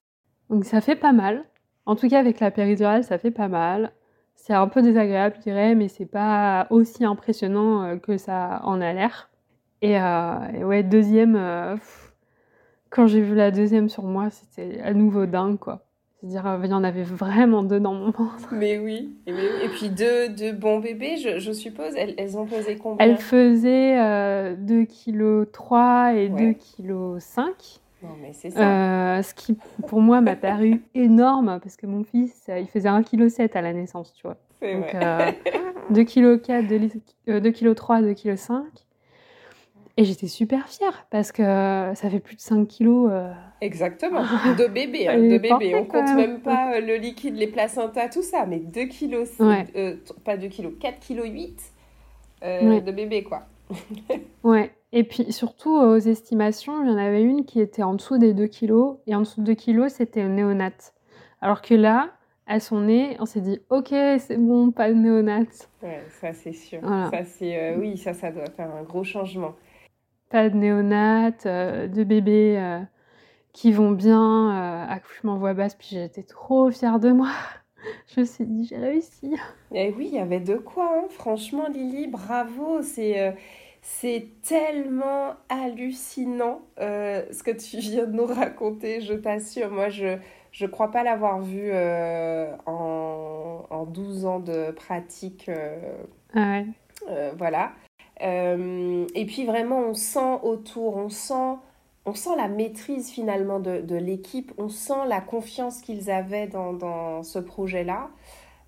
Donc ça fait pas mal. En tout cas, avec la péridurale, ça fait pas mal. C'est un peu désagréable, je dirais, mais c'est pas aussi impressionnant que ça en a l'air. Euh, et, ouais, deuxième, euh, quand j'ai vu la deuxième sur moi, c'était à nouveau dingue, quoi. C'est-à-dire, euh, il y en avait vraiment deux dans mon ventre. Mais oui. Et, puis deux, deux, bons bébés, je, suppose. Elles, elles, ont pesé combien? Elles faisaient 2 kg 3 et 2 kg 5. Non, mais c'est ça. ce qui, pour moi, m'a paru énorme parce que mon fils, il faisait 1 kg 7 à la naissance, tu vois. C'est Donc, 2 kg 4, 2, kg 3, 2 kg 5. Et j'étais super fière parce que ça fait plus de 5 kilos. Euh, Exactement, de bébé, hein, de bébé. On compte même pas euh, le liquide, les placentas, tout ça, mais 2 kilos, euh, pas 2 kilos, 4 kilos 8 de bébé, quoi. ouais, et puis surtout aux estimations, il y en avait une qui était en dessous des 2 kilos, et en dessous de 2 kilos, c'était néonate. Alors que là, à son nez, on s'est dit, ok, c'est bon, pas de néonate. Ouais, ça c'est sûr. Ça, c'est, oui, ça, ça doit faire un gros changement pas de néonates, euh, de bébés euh, qui vont bien, euh, accouchement voix basse, puis j'étais trop fière de moi. Je me suis dit, j'ai réussi. Et oui, il y avait de quoi, hein. franchement, Lily, bravo. C'est c'est tellement hallucinant ce que tu viens de nous raconter, je t'assure. Moi, je ne crois pas l'avoir vu en, en 12 ans de pratique. Ah ouais. voilà. Euh, et puis vraiment, on sent autour, on sent, on sent la maîtrise finalement de, de l'équipe, on sent la confiance qu'ils avaient dans, dans ce projet-là.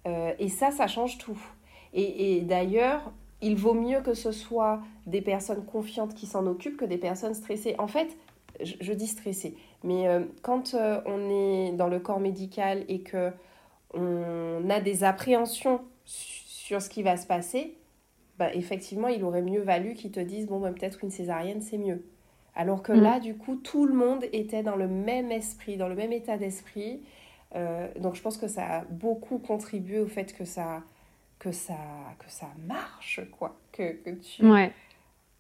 Euh, et ça, ça change tout. Et, et d'ailleurs, il vaut mieux que ce soit des personnes confiantes qui s'en occupent que des personnes stressées. En fait, je, dis stressées, mais euh, quand on est dans le corps médical et que on a des appréhensions sur ce qui va se passer, bah, effectivement, il aurait mieux valu qu'ils te disent, bon, bah, peut-être une césarienne, c'est mieux. Alors que mm. là, du coup, tout le monde était dans le même esprit, dans le même état d'esprit. Euh, donc je pense que ça a beaucoup contribué au fait que ça, que ça, que ça marche, quoi. Que, que tu, ouais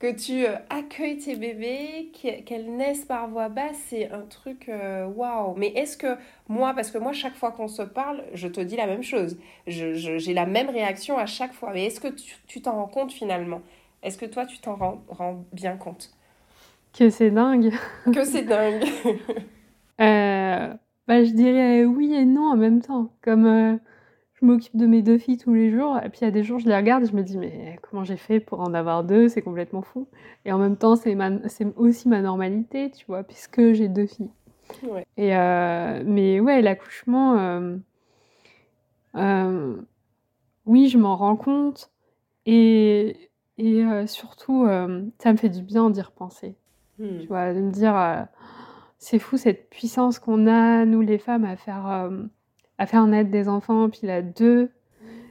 que tu euh, accueilles tes bébés, qu'elles naissent par voix basse, c'est un truc euh, waouh. Mais est-ce que moi, parce que moi, chaque fois qu'on se parle, je te dis la même chose. J'ai la même réaction à chaque fois. Mais est-ce que tu t'en rends compte finalement? Est-ce que toi, tu t'en rends, bien compte? Que c'est dingue. Que c'est dingue. euh, bah, je dirais oui et non en même temps. Comme je m'occupe de mes deux filles tous les jours. Et puis il y a des jours, je les regarde et je me dis, mais comment j'ai fait pour en avoir deux? C'est complètement fou. Et en même temps, c'est aussi ma normalité, tu vois, puisque j'ai deux filles. Et euh, mais ouais, l'accouchement, euh, euh, oui, je m'en rends compte. Et, et surtout, ça me fait du bien d'y repenser. Hmm. Tu vois, de me dire, c'est fou cette puissance qu'on a, nous les femmes, à faire à faire naître des enfants, puis là deux.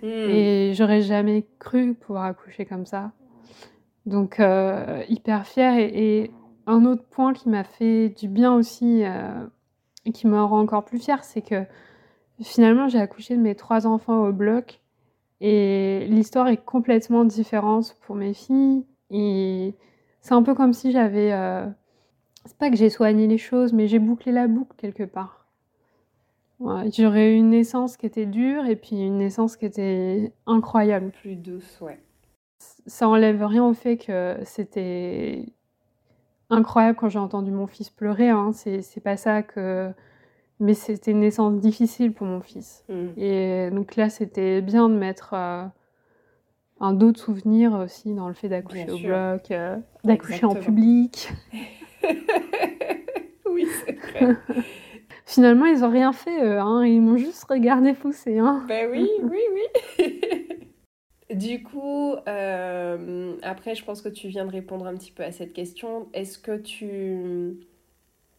Hmm. Et j'aurais jamais cru pouvoir accoucher comme ça. Donc euh, hyper fière. Et, un autre point qui m'a fait du bien aussi euh, et qui me rend encore plus fière, c'est que finalement j'ai accouché de mes trois enfants au bloc. Et l'histoire est complètement différente pour mes filles. Et c'est un peu comme si j'avais... Euh, c'est pas que j'ai soigné les choses, mais j'ai bouclé la boucle quelque part. J'aurais eu une naissance qui était dure et puis une naissance qui était incroyable. Plus douce, ouais. Ça enlève rien au fait que c'était incroyable quand j'ai entendu mon fils pleurer. Hein. C'est pas ça que. Mais c'était une naissance difficile pour mon fils. Mm. Et donc là, c'était bien de mettre euh, un d'autres souvenirs aussi dans le fait d'accoucher au bloc, euh, d'accoucher en public. oui, c'est vrai. Finalement, ils n'ont rien fait, hein. ils m'ont juste regardé pousser. Hein. Ben oui, oui, oui. du coup, euh, après, je pense que tu viens de répondre un petit peu à cette question. Est-ce que tu,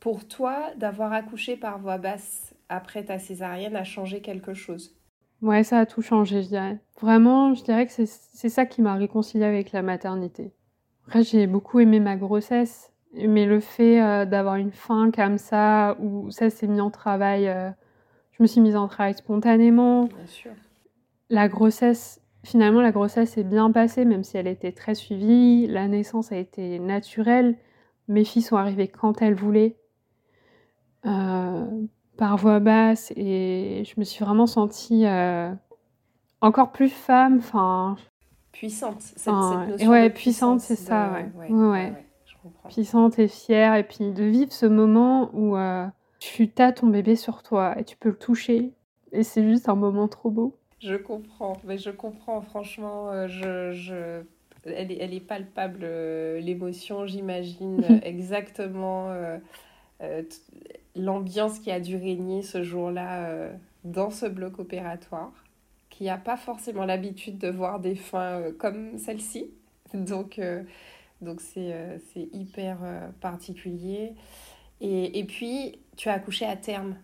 pour toi, d'avoir accouché par voie basse après ta césarienne a changé quelque chose? Ouais, ça a tout changé, je dirais. Vraiment, je dirais que c'est ça qui m'a réconciliée avec la maternité. Après, j'ai beaucoup aimé ma grossesse mais le fait euh, d'avoir une fin comme ça, où ça s'est mis en travail, euh, je me suis mise en travail spontanément. Bien sûr. La grossesse, finalement, la grossesse est bien passée, même si elle était très suivie. La naissance a été naturelle. Mes filles sont arrivées quand elles voulaient, euh, par voix basse, et je me suis vraiment sentie encore plus femme. Enfin, puissante. Cette, cette ouais, puissante, c'est ça. ouais. ouais puissante et fière, et puis de vivre ce moment où euh, tu as ton bébé sur toi et tu peux le toucher, et c'est juste un moment trop beau. Je comprends, mais je comprends, franchement, euh, je, je... Elle, est, elle est palpable, euh, l'émotion, j'imagine exactement l'ambiance qui a dû régner ce jour-là dans ce bloc opératoire, qui n'a pas forcément l'habitude de voir des fins comme celle-ci. Donc, donc euh, c'est hyper euh, particulier. Et, et, puis, tu as accouché à terme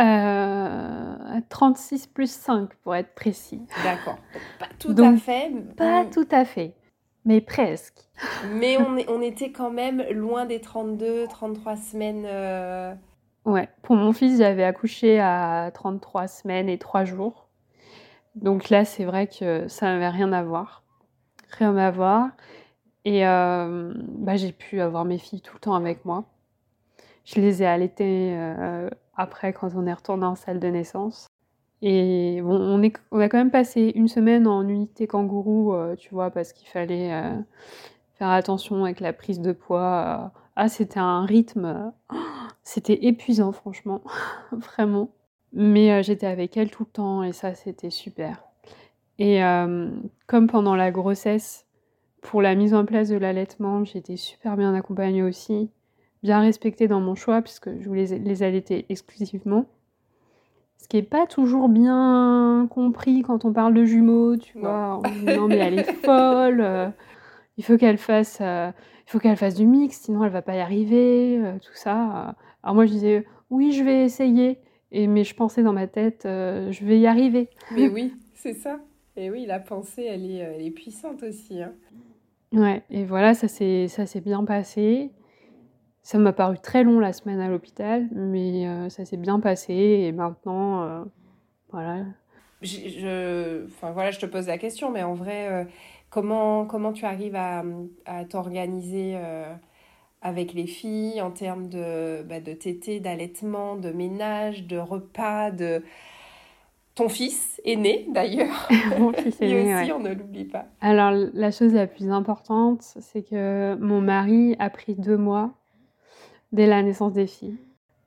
euh, à 36 plus 5 pour être précis. D'accord. Pas tout à fait. Pas tout à fait, mais presque. mais on, est, on était quand même loin des 32, 33 semaines. Ouais, pour mon fils, j'avais accouché à 33 semaines et 3 jours. Donc là, c'est vrai que ça n'avait rien à voir. Rien à voir. Et euh, bah, j'ai pu avoir mes filles tout le temps avec moi. Je les ai allaitées euh, après quand on est retourné en salle de naissance. Et bon, on, est, on a quand même passé une semaine en unité kangourou, euh, tu vois, parce qu'il fallait faire attention avec la prise de poids. Ah, c'était un rythme, c'était épuisant, franchement, vraiment. Mais j'étais avec elle tout le temps et ça, c'était super. Et comme pendant la grossesse, pour la mise en place de l'allaitement, j'ai été super bien accompagnée aussi, bien respectée dans mon choix puisque je voulais les allaiter exclusivement. Ce qui n'est pas toujours bien compris quand on parle de jumeaux, tu vois. non mais elle est folle, euh, il faut qu'elle fasse, euh, il faut qu'elle fasse du mix, sinon elle va pas y arriver, euh, tout ça. Alors moi je disais oui je vais essayer, et mais je pensais dans ma tête je vais y arriver. Mais oui, c'est ça. Et oui, la pensée, elle est, elle est puissante aussi. Hein. Ouais, et voilà, ça s'est ça s'est bien passé. Ça m'a paru très long la semaine à l'hôpital, mais euh, ça s'est bien passé et maintenant, euh, voilà. Je, enfin voilà, je te pose la question, mais en vrai, euh, comment, comment tu arrives à, à t'organiser avec les filles en termes de, bah, de tété, d'allaitement, de ménage, de repas, de ton fils est né d'ailleurs. mon fils est né, aussi, on ne l'oublie pas. Alors la chose la plus importante, c'est que mon mari a pris deux mois dès la naissance des filles.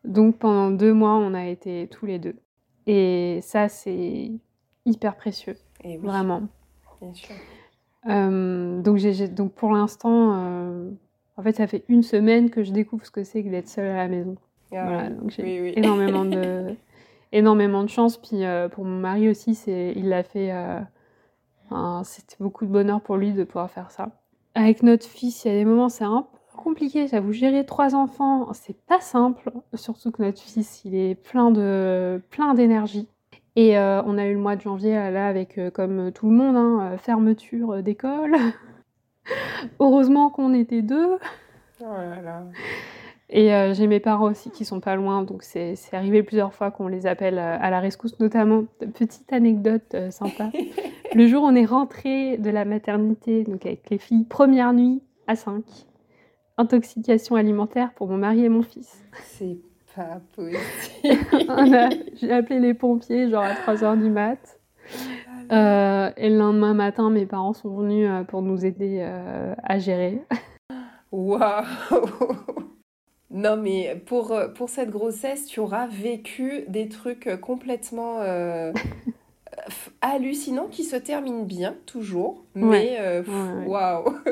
Donc pendant deux mois, on a été tous les deux. Et ça, c'est hyper précieux. Et oui, Vraiment. bien sûr. Euh, donc, j'ai, donc pour l'instant, euh, en fait, ça fait une semaine que je découvre ce que c'est que d'être seule à la maison. Ah Voilà, donc j'ai oui, oui. énormément de, énormément de chance. Puis euh, pour mon mari aussi, c'est, il l'a fait. euh, c'était beaucoup de bonheur pour lui de pouvoir faire ça. Avec notre fils, il y a des moments, c'est un peu compliqué. J'avoue, gérer trois enfants, c'est pas simple. Surtout que notre fils, il est plein de, plein d'énergie. Et euh, on a eu le mois de janvier là avec, comme tout le monde, hein, fermeture d'école. Heureusement qu'on était deux. Oh là là. Et euh, j'ai mes parents aussi qui sont pas loin, donc c'est arrivé plusieurs fois qu'on les appelle euh, à la rescousse, notamment, petite anecdote euh, sympa. Le jour où on est rentré de la maternité, donc avec les filles, première nuit à 5, intoxication alimentaire pour mon mari et mon fils. C'est pas possible. J'ai appelé les pompiers genre à 3h du mat. Euh, et le lendemain matin, mes parents sont venus pour nous aider à gérer. Waouh! Non, mais pour, euh, pour cette grossesse, tu auras vécu des trucs euh, complètement euh, hallucinants qui se terminent bien, toujours. Mais Ouais, waouh!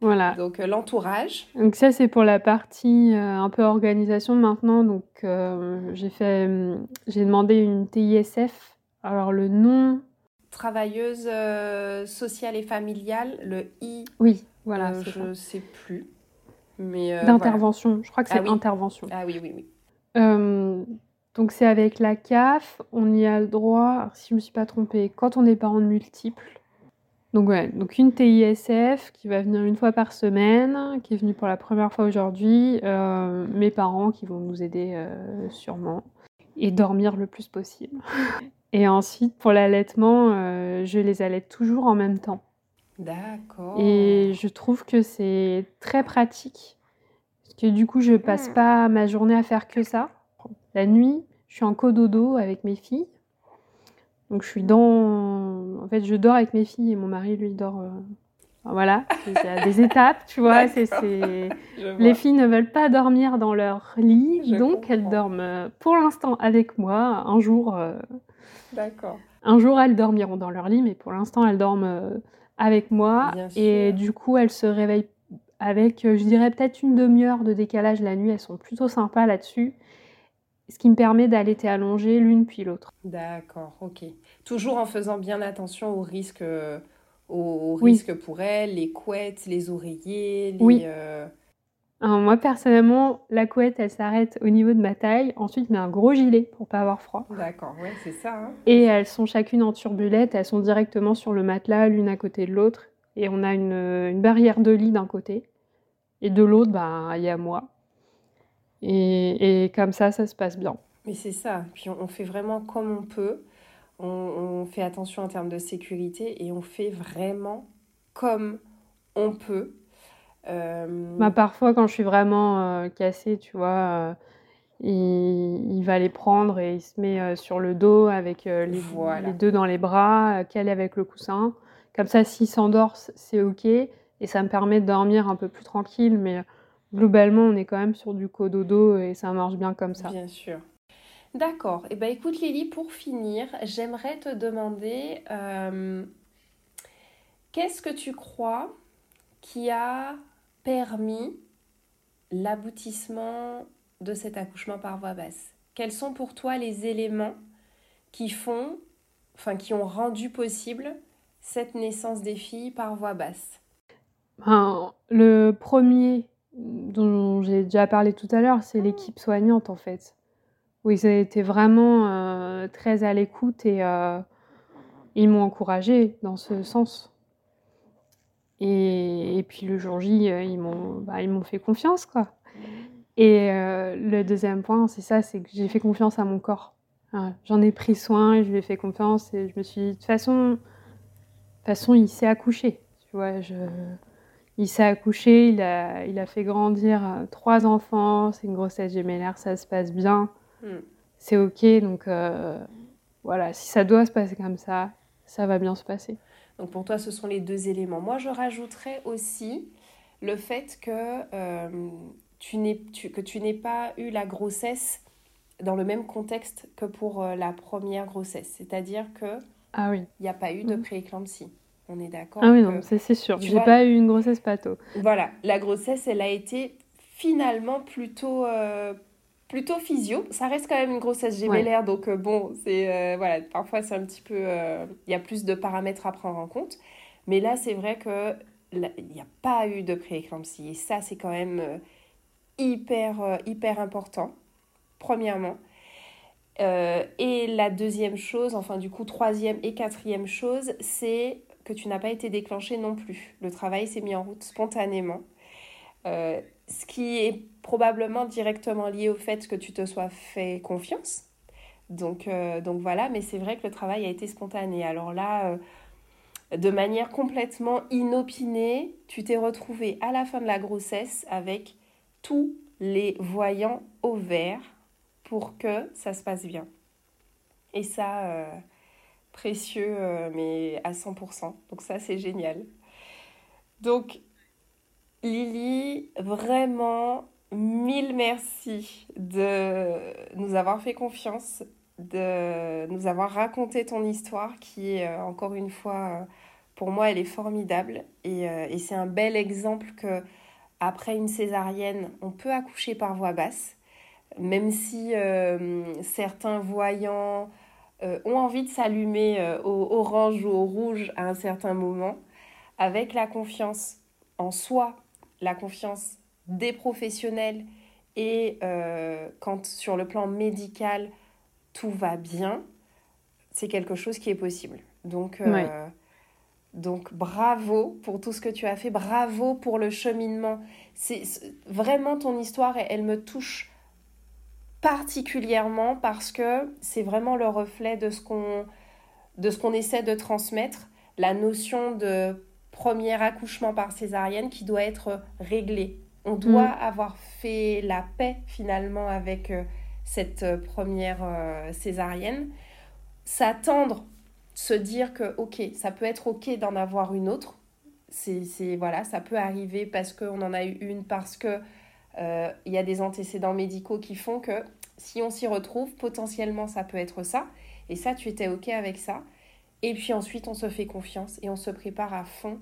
Voilà. Donc, l'entourage. Donc ça c'est pour la partie euh, un peu organisation maintenant. Donc euh, j'ai fait, hum, j'ai demandé une TISF. Alors le nom, Travailleuse sociale et familiale, le I, oui, voilà, je sais plus. Mais euh, d'intervention. Je crois que Ah c'est oui. intervention. Ah oui, oui, oui. Euh, donc c'est avec la CAF. On y a le droit, si je me suis pas trompée, quand on est parent de multiples. Donc ouais, donc une TISF qui va venir une fois par semaine, qui est venue pour la première fois aujourd'hui. Euh, mes parents qui vont nous aider euh, sûrement et dormir le plus possible. Et ensuite pour l'allaitement, euh, je les allaite toujours en même temps. D'accord. Et je trouve que c'est très pratique. Parce que du coup, je passe Hmm. pas ma journée à faire que ça. La nuit, je suis en cododo avec mes filles. Donc je suis dans... En fait, je dors avec mes filles et mon mari, lui, dort... euh, enfin, voilà, il y a des étapes, tu vois. c'est. Les filles ne veulent pas dormir dans leur lit, Je donc elles dorment euh, pour l'instant avec moi. Un jour, euh, D'accord. un jour, elles dormiront dans leur lit, mais pour l'instant, elles dorment avec moi. Bien Et sûr. du coup, elles se réveillent avec, euh, je dirais, peut-être une demi-heure de décalage la nuit. Elles sont plutôt sympas là-dessus. Ce qui me permet d'allaiter allongée l'une puis l'autre. D'accord, ok. Toujours en faisant bien attention aux risques, euh, aux, Oui. risques pour elle, les couettes, les oreillers, les... Oui. euh, Alors, moi, personnellement, la couette, elle s'arrête au niveau de ma taille. Ensuite, je mets un gros gilet pour pas avoir froid. D'accord, ouais, c'est ça. hein. Et elles sont chacune en turbulette. Elles sont directement sur le matelas, l'une à côté de l'autre. Et on a une, une barrière de lit d'un côté. Et de l'autre, ben, il y a moi. Et, et comme ça, ça se passe bien. Mais c'est ça. Puis on, on fait vraiment comme on peut. On, on fait attention en termes de sécurité et on fait vraiment comme on peut. Euh, Bah, parfois, quand je suis vraiment euh, cassée, tu vois, euh, il, il va les prendre et il se met sur le dos avec les, Voilà. les deux dans les bras, calé avec le coussin. Comme ça, s'il s'endort, c'est OK. Et ça me permet de dormir un peu plus tranquille. Mais globalement, on est quand même sur du cododo et ça marche bien comme ça. Bien sûr. D'accord. Eh ben, écoute Lily, pour finir, j'aimerais te demander euh, qu'est-ce que tu crois qui a permis l'aboutissement de cet accouchement par voie basse? Quels sont pour toi les éléments qui font, enfin qui ont rendu possible cette naissance des filles par voie basse? Ben, le premier dont j'ai déjà parlé tout à l'heure, c'est l'équipe soignante en fait. Oui, ils étaient vraiment euh, très à l'écoute et euh, ils m'ont encouragée dans ce sens. Et, et puis le jour J, euh, ils m'ont bah, fait confiance quoi. Et euh, le deuxième point, c'est ça, c'est que j'ai fait confiance à mon corps. Voilà, J'en ai pris soin, je lui ai fait confiance et je me suis dit, de toute façon, toute façon, il s'est accouché. Tu vois, je... Il s'est accouché, il a, il a fait grandir euh, trois enfants, c'est une grossesse gémellaire, ça se passe bien, Hmm. c'est ok, donc euh, voilà, si ça doit se passer comme ça, ça va bien se passer. Donc pour toi, ce sont les deux éléments. Moi, je rajouterais aussi le fait que, euh, tu n'aies, tu- que tu n'aies pas eu la grossesse dans le même contexte que pour euh, la première grossesse. C'est-à-dire que Ah oui. Il n'y a pas eu de Mhm. prééclampsie. On est d'accord Ah oui, non, ça, c'est sûr. J'ai vois- pas eu une grossesse pato. Voilà, la grossesse, elle a été finalement plutôt, euh, plutôt physio. Ça reste quand même une grossesse gémellaire, donc euh, bon, c'est euh, voilà, parfois c'est un petit peu, euh, il y a plus de paramètres à prendre en compte. Mais là, c'est vrai que il n'y a pas eu de prééclampsie et ça, c'est quand même euh, hyper, hyper important. Premièrement. Et la deuxième chose, enfin du coup troisième et quatrième chose, c'est que tu n'as pas été déclenché non plus. Le travail s'est mis en route spontanément. Ce qui est probablement directement lié au fait que tu te sois fait confiance. Donc, euh, donc voilà, mais c'est vrai que le travail a été spontané. Alors là, euh, de manière complètement inopinée, tu t'es retrouvé à la fin de la grossesse avec tous les voyants au vert pour que ça se passe bien. Et ça, euh, précieux, mais à 100%. Donc ça, c'est génial. Donc, Lily, vraiment, mille merci de nous avoir fait confiance, de nous avoir raconté ton histoire qui euh, encore une fois, euh, pour moi, elle est formidable. Et, euh, et c'est un bel exemple que, après une césarienne, on peut accoucher par voie basse, même si certains voyants ont envie de s'allumer au orange ou au rouge à un certain moment, avec la confiance en soi, la confiance des professionnels et euh, quand sur le plan médical tout va bien, c'est quelque chose qui est possible. Donc, euh, Ouais. donc bravo pour tout ce que tu as fait, bravo pour le cheminement. C'est c'est- vraiment ton histoire, elle, elle me touche particulièrement parce que c'est vraiment le reflet de ce qu'on de ce qu'on essaie de transmettre, la notion de premier accouchement par césarienne qui doit être réglé. On doit Mm. avoir fait la paix finalement avec euh, cette euh, première euh, césarienne, s'attendre, se dire que ok, ça peut être ok d'en avoir une autre. C'est voilà, ça peut arriver parce qu'on en a eu une parce que euh, il y a des antécédents médicaux qui font que si on s'y retrouve, potentiellement ça peut être ça. Et ça, tu étais ok avec ça. Et puis ensuite, on se fait confiance et on se prépare à fond.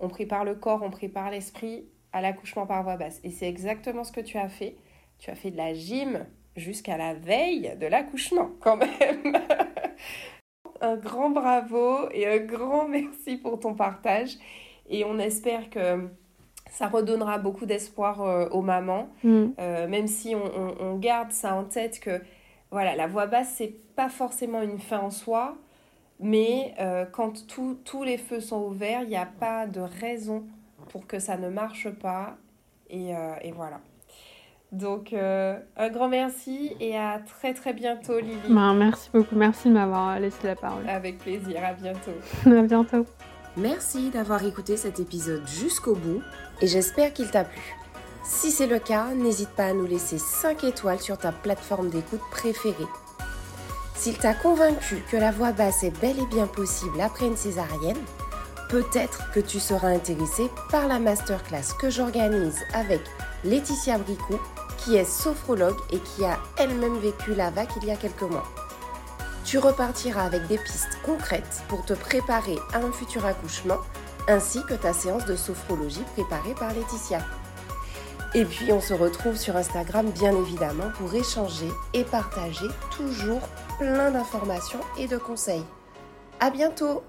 On prépare le corps, on prépare l'esprit à l'accouchement par voie basse. Et c'est exactement ce que tu as fait. Tu as fait de la gym jusqu'à la veille de l'accouchement, quand même. un grand bravo et un grand merci pour ton partage. Et on espère que ça redonnera beaucoup d'espoir euh, aux mamans. Mm. Euh, même si on, on- on garde ça en tête que voilà, la voix basse, c'est pas forcément une fin en soi, mais euh, quand tout- tous les feux sont ouverts, il n'y a pas de raison pour que ça ne marche pas. Et, euh, et voilà. Donc, euh, un grand merci et à très très bientôt, Lily. Ben, merci beaucoup. Merci de m'avoir laissé la parole. Avec plaisir, à bientôt. à bientôt. Merci d'avoir écouté cet épisode jusqu'au bout et j'espère qu'il t'a plu. Si c'est le cas, n'hésite pas à nous laisser 5 étoiles sur ta plateforme d'écoute préférée. S'il t'a convaincu que la voix basse est bel et bien possible après une césarienne, peut-être que tu seras intéressé par la masterclass que j'organise avec Laetitia Bricot, qui est sophrologue et qui a elle-même vécu la vague il y a quelques mois. Tu repartiras avec des pistes concrètes pour te préparer à un futur accouchement, ainsi que ta séance de sophrologie préparée par Laetitia. Et puis on se retrouve sur Instagram bien évidemment pour échanger et partager toujours plein d'informations et de conseils. À bientôt